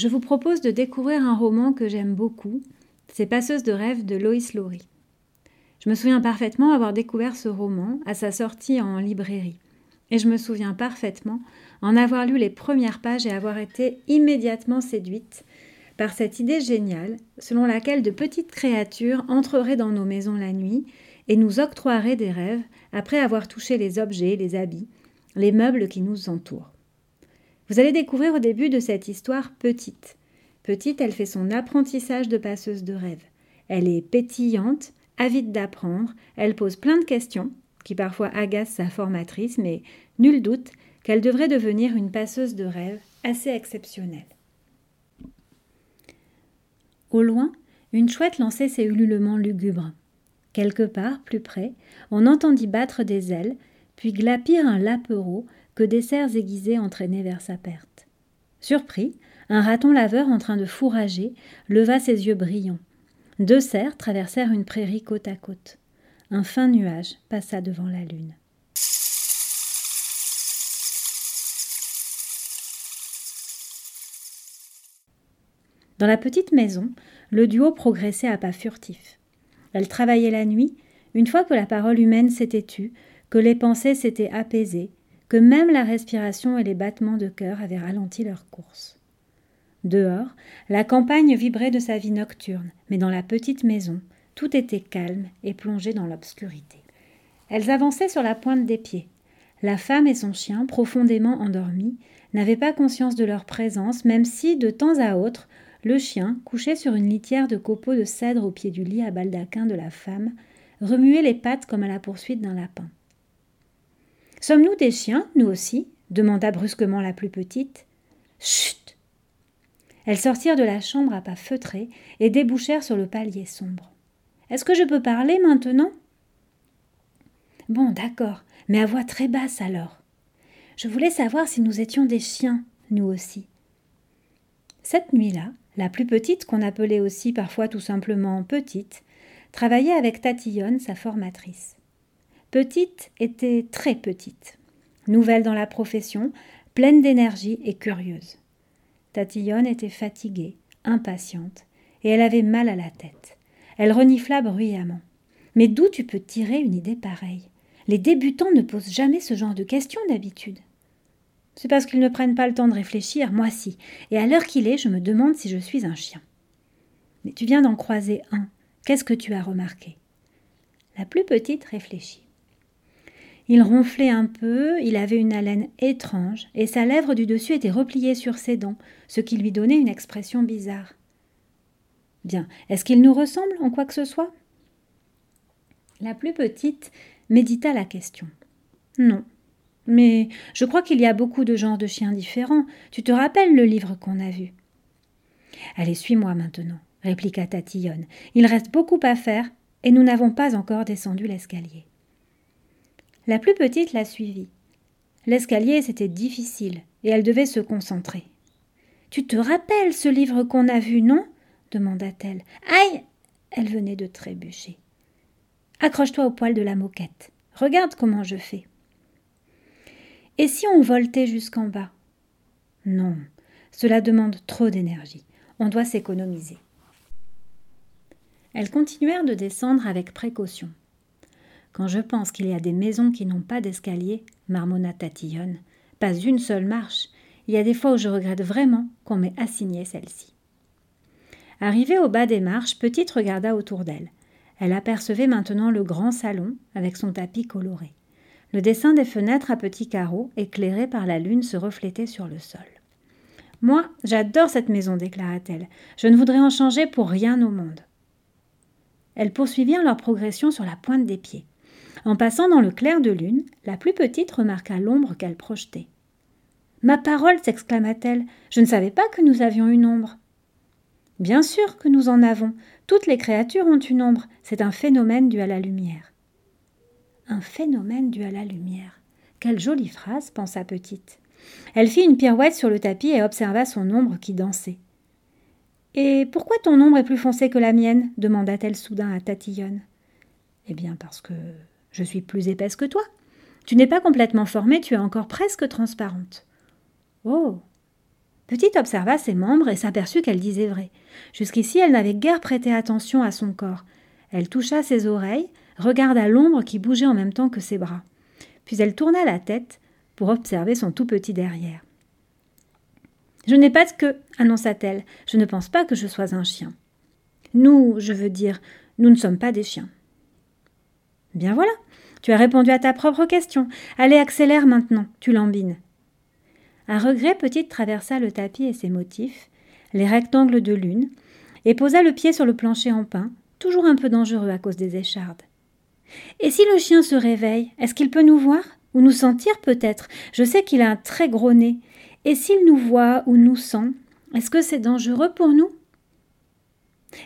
je vous propose de découvrir un roman que j'aime beaucoup, c'est Passeuse de rêve de Loïs Laurie. Je me souviens parfaitement avoir découvert ce roman à sa sortie en librairie. Et je me souviens parfaitement en avoir lu les premières pages et avoir été immédiatement séduite par cette idée géniale selon laquelle de petites créatures entreraient dans nos maisons la nuit et nous octroieraient des rêves après avoir touché les objets, les habits, les meubles qui nous entourent. Vous allez découvrir au début de cette histoire petite. Petite, elle fait son apprentissage de passeuse de rêve. Elle est pétillante, avide d'apprendre, elle pose plein de questions, qui parfois agacent sa formatrice, mais nul doute qu'elle devrait devenir une passeuse de rêve assez exceptionnelle. Au loin, une chouette lançait ses ululements lugubres. Quelque part, plus près, on entendit battre des ailes, puis glapir un lapereau que des cerfs aiguisés entraînaient vers sa perte. Surpris, un raton laveur en train de fourrager leva ses yeux brillants. Deux cerfs traversèrent une prairie côte à côte. Un fin nuage passa devant la lune. Dans la petite maison, le duo progressait à pas furtifs. Elle travaillait la nuit, une fois que la parole humaine s'était tue, que les pensées s'étaient apaisées, que même la respiration et les battements de cœur avaient ralenti leur course. Dehors, la campagne vibrait de sa vie nocturne, mais dans la petite maison, tout était calme et plongé dans l'obscurité. Elles avançaient sur la pointe des pieds. La femme et son chien, profondément endormis, n'avaient pas conscience de leur présence, même si, de temps à autre, le chien, couché sur une litière de copeaux de cèdre au pied du lit à baldaquin de la femme, remuait les pattes comme à la poursuite d'un lapin. Sommes-nous des chiens, nous aussi demanda brusquement la plus petite. Chut Elles sortirent de la chambre à pas feutrés et débouchèrent sur le palier sombre. Est-ce que je peux parler maintenant? Bon, d'accord, mais à voix très basse alors. Je voulais savoir si nous étions des chiens, nous aussi. Cette nuit-là, la plus petite, qu'on appelait aussi parfois tout simplement petite, travaillait avec Tatillonne, sa formatrice. Petite était très petite, nouvelle dans la profession, pleine d'énergie et curieuse. Tatillonne était fatiguée, impatiente, et elle avait mal à la tête. Elle renifla bruyamment. Mais d'où tu peux tirer une idée pareille? Les débutants ne posent jamais ce genre de questions d'habitude. C'est parce qu'ils ne prennent pas le temps de réfléchir, moi si, et à l'heure qu'il est, je me demande si je suis un chien. Mais tu viens d'en croiser un. Qu'est-ce que tu as remarqué? La plus petite réfléchit. Il ronflait un peu, il avait une haleine étrange, et sa lèvre du dessus était repliée sur ses dents, ce qui lui donnait une expression bizarre. Bien, est-ce qu'il nous ressemble en quoi que ce soit? La plus petite médita la question. Non. Mais je crois qu'il y a beaucoup de genres de chiens différents. Tu te rappelles le livre qu'on a vu? Allez, suis-moi maintenant, répliqua Tatillonne. Il reste beaucoup à faire, et nous n'avons pas encore descendu l'escalier. La plus petite la suivit. L'escalier, c'était difficile, et elle devait se concentrer. Tu te rappelles ce livre qu'on a vu, non? demanda-t-elle. Aïe Elle venait de trébucher. Accroche-toi au poil de la moquette. Regarde comment je fais. Et si on voltait jusqu'en bas? Non, cela demande trop d'énergie. On doit s'économiser. Elles continuèrent de descendre avec précaution. Quand je pense qu'il y a des maisons qui n'ont pas d'escalier, marmonna Tatillonne, pas une seule marche, il y a des fois où je regrette vraiment qu'on m'ait assigné celle-ci. Arrivée au bas des marches, Petite regarda autour d'elle. Elle apercevait maintenant le grand salon avec son tapis coloré. Le dessin des fenêtres à petits carreaux, éclairés par la lune, se reflétait sur le sol. Moi, j'adore cette maison, déclara-t-elle. Je ne voudrais en changer pour rien au monde. Elles poursuivirent leur progression sur la pointe des pieds. En passant dans le clair de lune, la plus petite remarqua l'ombre qu'elle projetait. Ma parole s'exclama-t-elle, je ne savais pas que nous avions une ombre. Bien sûr que nous en avons. Toutes les créatures ont une ombre. C'est un phénomène dû à la lumière. Un phénomène dû à la lumière. Quelle jolie phrase, pensa Petite. Elle fit une pirouette sur le tapis et observa son ombre qui dansait. Et pourquoi ton ombre est plus foncée que la mienne? demanda-t-elle soudain à Tatillonne. Eh bien, parce que je suis plus épaisse que toi. Tu n'es pas complètement formée, tu es encore presque transparente. Oh Petite observa ses membres et s'aperçut qu'elle disait vrai. Jusqu'ici, elle n'avait guère prêté attention à son corps. Elle toucha ses oreilles, regarda l'ombre qui bougeait en même temps que ses bras. Puis elle tourna la tête pour observer son tout petit derrière. Je n'ai pas de queue, annonça-t-elle. Je ne pense pas que je sois un chien. Nous, je veux dire, nous ne sommes pas des chiens. Bien voilà, tu as répondu à ta propre question. Allez, accélère maintenant, tu lambines. Un regret, Petite traversa le tapis et ses motifs, les rectangles de lune, et posa le pied sur le plancher en pin, toujours un peu dangereux à cause des échardes. Et si le chien se réveille, est-ce qu'il peut nous voir Ou nous sentir peut-être? Je sais qu'il a un très gros nez. Et s'il nous voit ou nous sent, est-ce que c'est dangereux pour nous?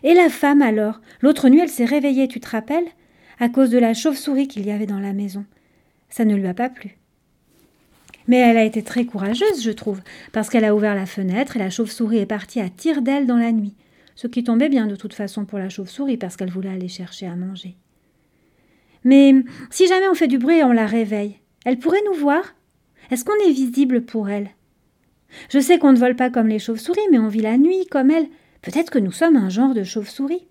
Et la femme alors? L'autre nuit, elle s'est réveillée, tu te rappelles? À cause de la chauve-souris qu'il y avait dans la maison. Ça ne lui a pas plu. Mais elle a été très courageuse, je trouve, parce qu'elle a ouvert la fenêtre et la chauve-souris est partie à tire d'aile dans la nuit, ce qui tombait bien de toute façon pour la chauve-souris parce qu'elle voulait aller chercher à manger. Mais si jamais on fait du bruit et on la réveille, elle pourrait nous voir? Est-ce qu'on est visible pour elle? Je sais qu'on ne vole pas comme les chauves-souris, mais on vit la nuit comme elle. Peut-être que nous sommes un genre de chauve-souris.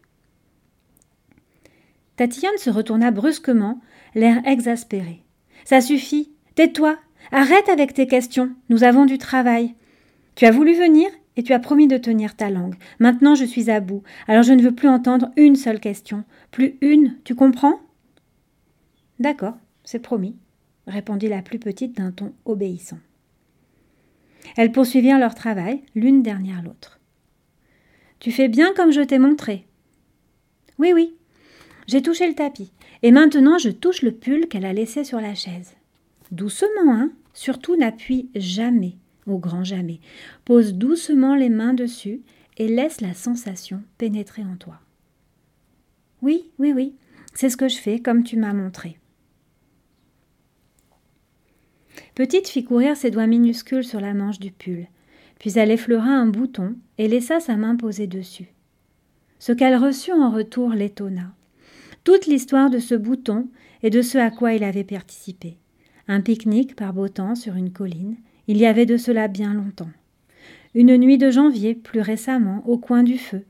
Tatillon se retourna brusquement, l'air exaspéré. Ça suffit. Tais-toi. Arrête avec tes questions. Nous avons du travail. Tu as voulu venir et tu as promis de tenir ta langue. Maintenant je suis à bout. Alors je ne veux plus entendre une seule question. Plus une, tu comprends? D'accord, c'est promis, répondit la plus petite d'un ton obéissant. Elles poursuivirent leur travail, l'une derrière l'autre. Tu fais bien comme je t'ai montré. Oui, oui. J'ai touché le tapis, et maintenant je touche le pull qu'elle a laissé sur la chaise. Doucement, hein. Surtout n'appuie jamais, au grand jamais. Pose doucement les mains dessus et laisse la sensation pénétrer en toi. Oui, oui, oui, c'est ce que je fais comme tu m'as montré. Petite fit courir ses doigts minuscules sur la manche du pull, puis elle effleura un bouton et laissa sa main posée dessus. Ce qu'elle reçut en retour l'étonna. Toute l'histoire de ce bouton et de ce à quoi il avait participé. Un pique-nique par beau temps sur une colline, il y avait de cela bien longtemps. Une nuit de janvier, plus récemment, au coin du feu,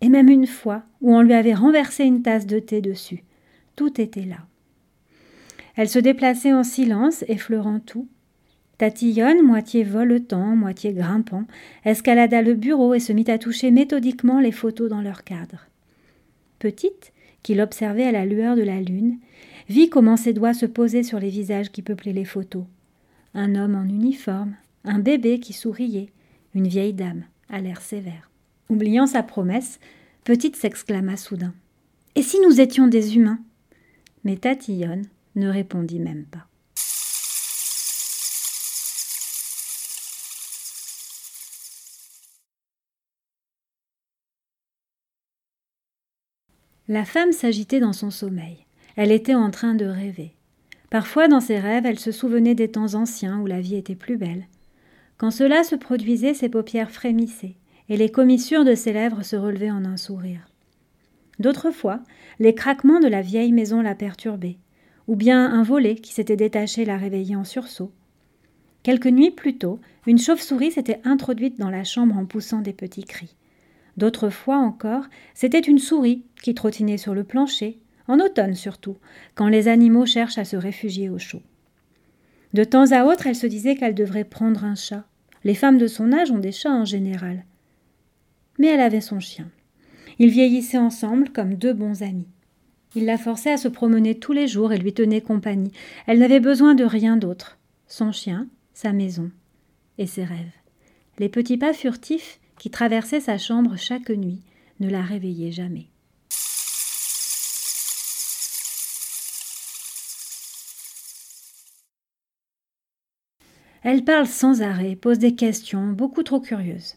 et même une fois où on lui avait renversé une tasse de thé dessus. Tout était là. Elle se déplaçait en silence, effleurant tout. Tatillonne, moitié voletant, moitié grimpant, escalada le bureau et se mit à toucher méthodiquement les photos dans leur cadre. Petite, qui l'observait à la lueur de la lune, vit comment ses doigts se posaient sur les visages qui peuplaient les photos. Un homme en uniforme, un bébé qui souriait, une vieille dame, à l'air sévère. Oubliant sa promesse, Petite s'exclama soudain. Et si nous étions des humains? Mais Tatillonne, ne répondit même pas. La femme s'agitait dans son sommeil. Elle était en train de rêver. Parfois, dans ses rêves, elle se souvenait des temps anciens où la vie était plus belle. Quand cela se produisait, ses paupières frémissaient, et les commissures de ses lèvres se relevaient en un sourire. D'autres fois, les craquements de la vieille maison la perturbaient, ou bien un volet qui s'était détaché la réveillait en sursaut. Quelques nuits plus tôt, une chauve-souris s'était introduite dans la chambre en poussant des petits cris. D'autres fois encore, c'était une souris qui trottinait sur le plancher, en automne surtout, quand les animaux cherchent à se réfugier au chaud. De temps à autre, elle se disait qu'elle devrait prendre un chat. Les femmes de son âge ont des chats en général. Mais elle avait son chien. Ils vieillissaient ensemble comme deux bons amis. Il la forçait à se promener tous les jours et lui tenait compagnie. Elle n'avait besoin de rien d'autre. Son chien, sa maison et ses rêves. Les petits pas furtifs qui traversaient sa chambre chaque nuit ne la réveillaient jamais. Elle parle sans arrêt, pose des questions, beaucoup trop curieuses.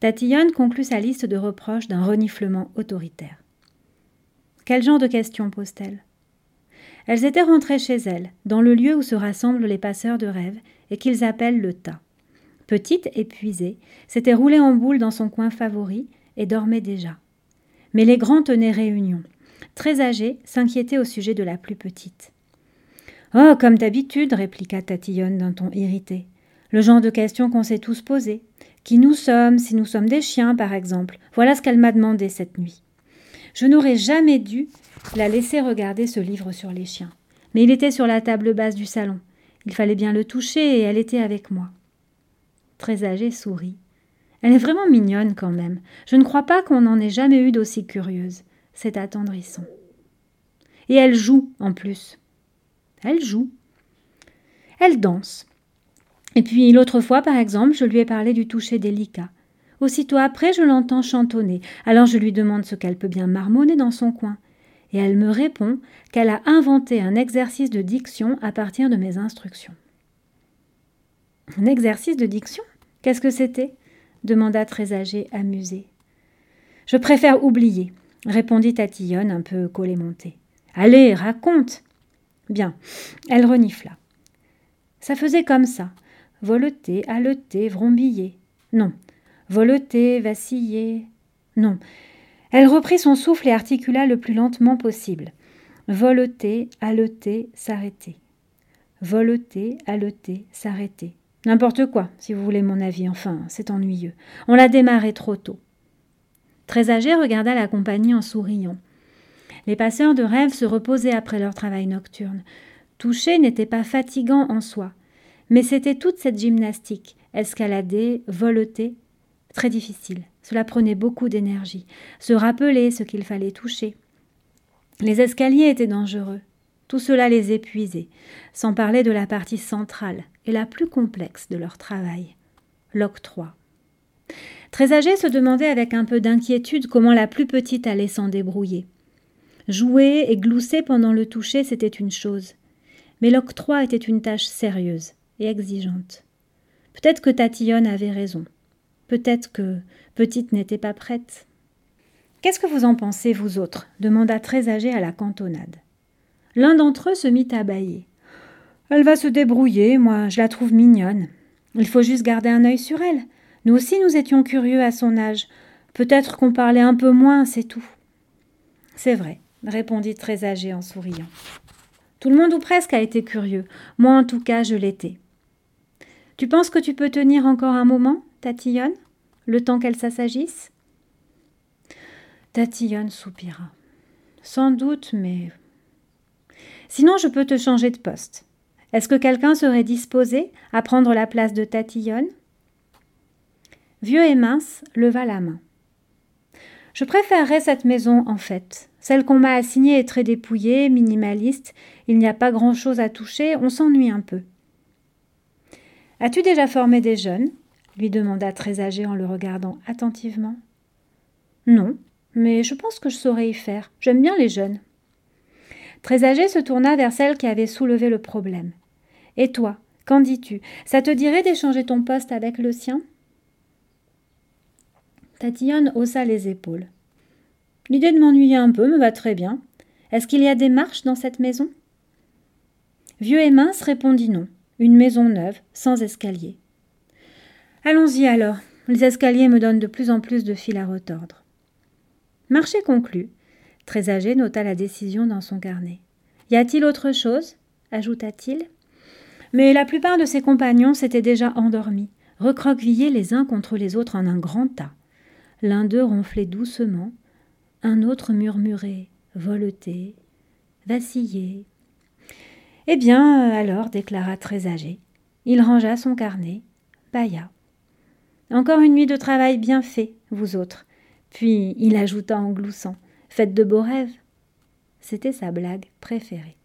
Tatillonne conclut sa liste de reproches d'un reniflement autoritaire. Quel genre de questions pose-t-elle? Elles étaient rentrées chez elles, dans le lieu où se rassemblent les passeurs de rêves et qu'ils appellent le tas. Petite, épuisée, s'était roulée en boule dans son coin favori et dormait déjà. Mais les grands tenaient réunion. Très âgés, s'inquiétaient au sujet de la plus petite. Oh, comme d'habitude, répliqua Tatillonne d'un ton irrité. Le genre de questions qu'on s'est tous posées. Qui nous sommes, si nous sommes des chiens, par exemple. Voilà ce qu'elle m'a demandé cette nuit. Je n'aurais jamais dû la laisser regarder ce livre sur les chiens. Mais il était sur la table basse du salon. Il fallait bien le toucher et elle était avec moi. Très âgée sourit. Elle est vraiment mignonne quand même. Je ne crois pas qu'on en ait jamais eu d'aussi curieuse. C'est attendrissant. Et elle joue en plus. Elle joue. Elle danse. Et puis l'autre fois, par exemple, je lui ai parlé du toucher délicat. Aussitôt après, je l'entends chantonner. Alors je lui demande ce qu'elle peut bien marmonner dans son coin. Et elle me répond qu'elle a inventé un exercice de diction à partir de mes instructions. Un exercice de diction? Qu'est-ce que c'était demanda très âgé, amusé. Je préfère oublier, répondit Tatillonne un peu collet-monté. Allez, raconte Bien, elle renifla. Ça faisait comme ça voleter, haleter, vrombiller. Non. Voleter, vaciller. Non. Elle reprit son souffle et articula le plus lentement possible. Voleter, haleter, s'arrêter. Voleter, haleter, s'arrêter. N'importe quoi, si vous voulez mon avis, enfin, c'est ennuyeux. On l'a démarré trop tôt. Très âgé regarda la compagnie en souriant. Les passeurs de rêve se reposaient après leur travail nocturne. Toucher n'était pas fatigant en soi, mais c'était toute cette gymnastique, escalader, voleter, très difficile. Cela prenait beaucoup d'énergie. Se rappeler ce qu'il fallait toucher. Les escaliers étaient dangereux. Tout cela les épuisait, sans parler de la partie centrale et la plus complexe de leur travail, l'octroi. Très se demandait avec un peu d'inquiétude comment la plus petite allait s'en débrouiller. Jouer et glousser pendant le toucher, c'était une chose. Mais l'octroi était une tâche sérieuse exigeante. Peut-être que Tatillonne avait raison. Peut-être que Petite n'était pas prête. Qu'est-ce que vous en pensez, vous autres? demanda très à la cantonade. L'un d'entre eux se mit à bâiller. Elle va se débrouiller, moi je la trouve mignonne. Il faut juste garder un œil sur elle. Nous aussi nous étions curieux à son âge. Peut-être qu'on parlait un peu moins, c'est tout. C'est vrai, répondit très âgé en souriant. Tout le monde ou presque a été curieux. Moi en tout cas je l'étais. Tu penses que tu peux tenir encore un moment, Tatillonne, le temps qu'elle s'assagisse? Tatillonne soupira. Sans doute, mais. Sinon, je peux te changer de poste. Est-ce que quelqu'un serait disposé à prendre la place de Tatillonne? Vieux et mince leva la main. Je préférerais cette maison, en fait. Celle qu'on m'a assignée est très dépouillée, minimaliste, il n'y a pas grand-chose à toucher, on s'ennuie un peu. As-tu déjà formé des jeunes? lui demanda très âgé en le regardant attentivement. Non, mais je pense que je saurais y faire. J'aime bien les jeunes. Très âgé se tourna vers celle qui avait soulevé le problème. Et toi, qu'en dis-tu? Ça te dirait d'échanger ton poste avec le sien? Tatillonne haussa les épaules. L'idée de m'ennuyer un peu me va très bien. Est-ce qu'il y a des marches dans cette maison? Vieux et mince répondit non. Une maison neuve, sans escalier. Allons-y alors. Les escaliers me donnent de plus en plus de fil à retordre. Marché conclu. Très âgé nota la décision dans son carnet. Y a-t-il autre chose? ajouta-t-il. Mais la plupart de ses compagnons s'étaient déjà endormis, recroquevillés les uns contre les autres en un grand tas. L'un d'eux ronflait doucement, un autre murmurait, voletait, vacillait, eh bien, alors, déclara très âgé. Il rangea son carnet, bailla. Encore une nuit de travail bien fait, vous autres. Puis il ajouta en gloussant Faites de beaux rêves. C'était sa blague préférée.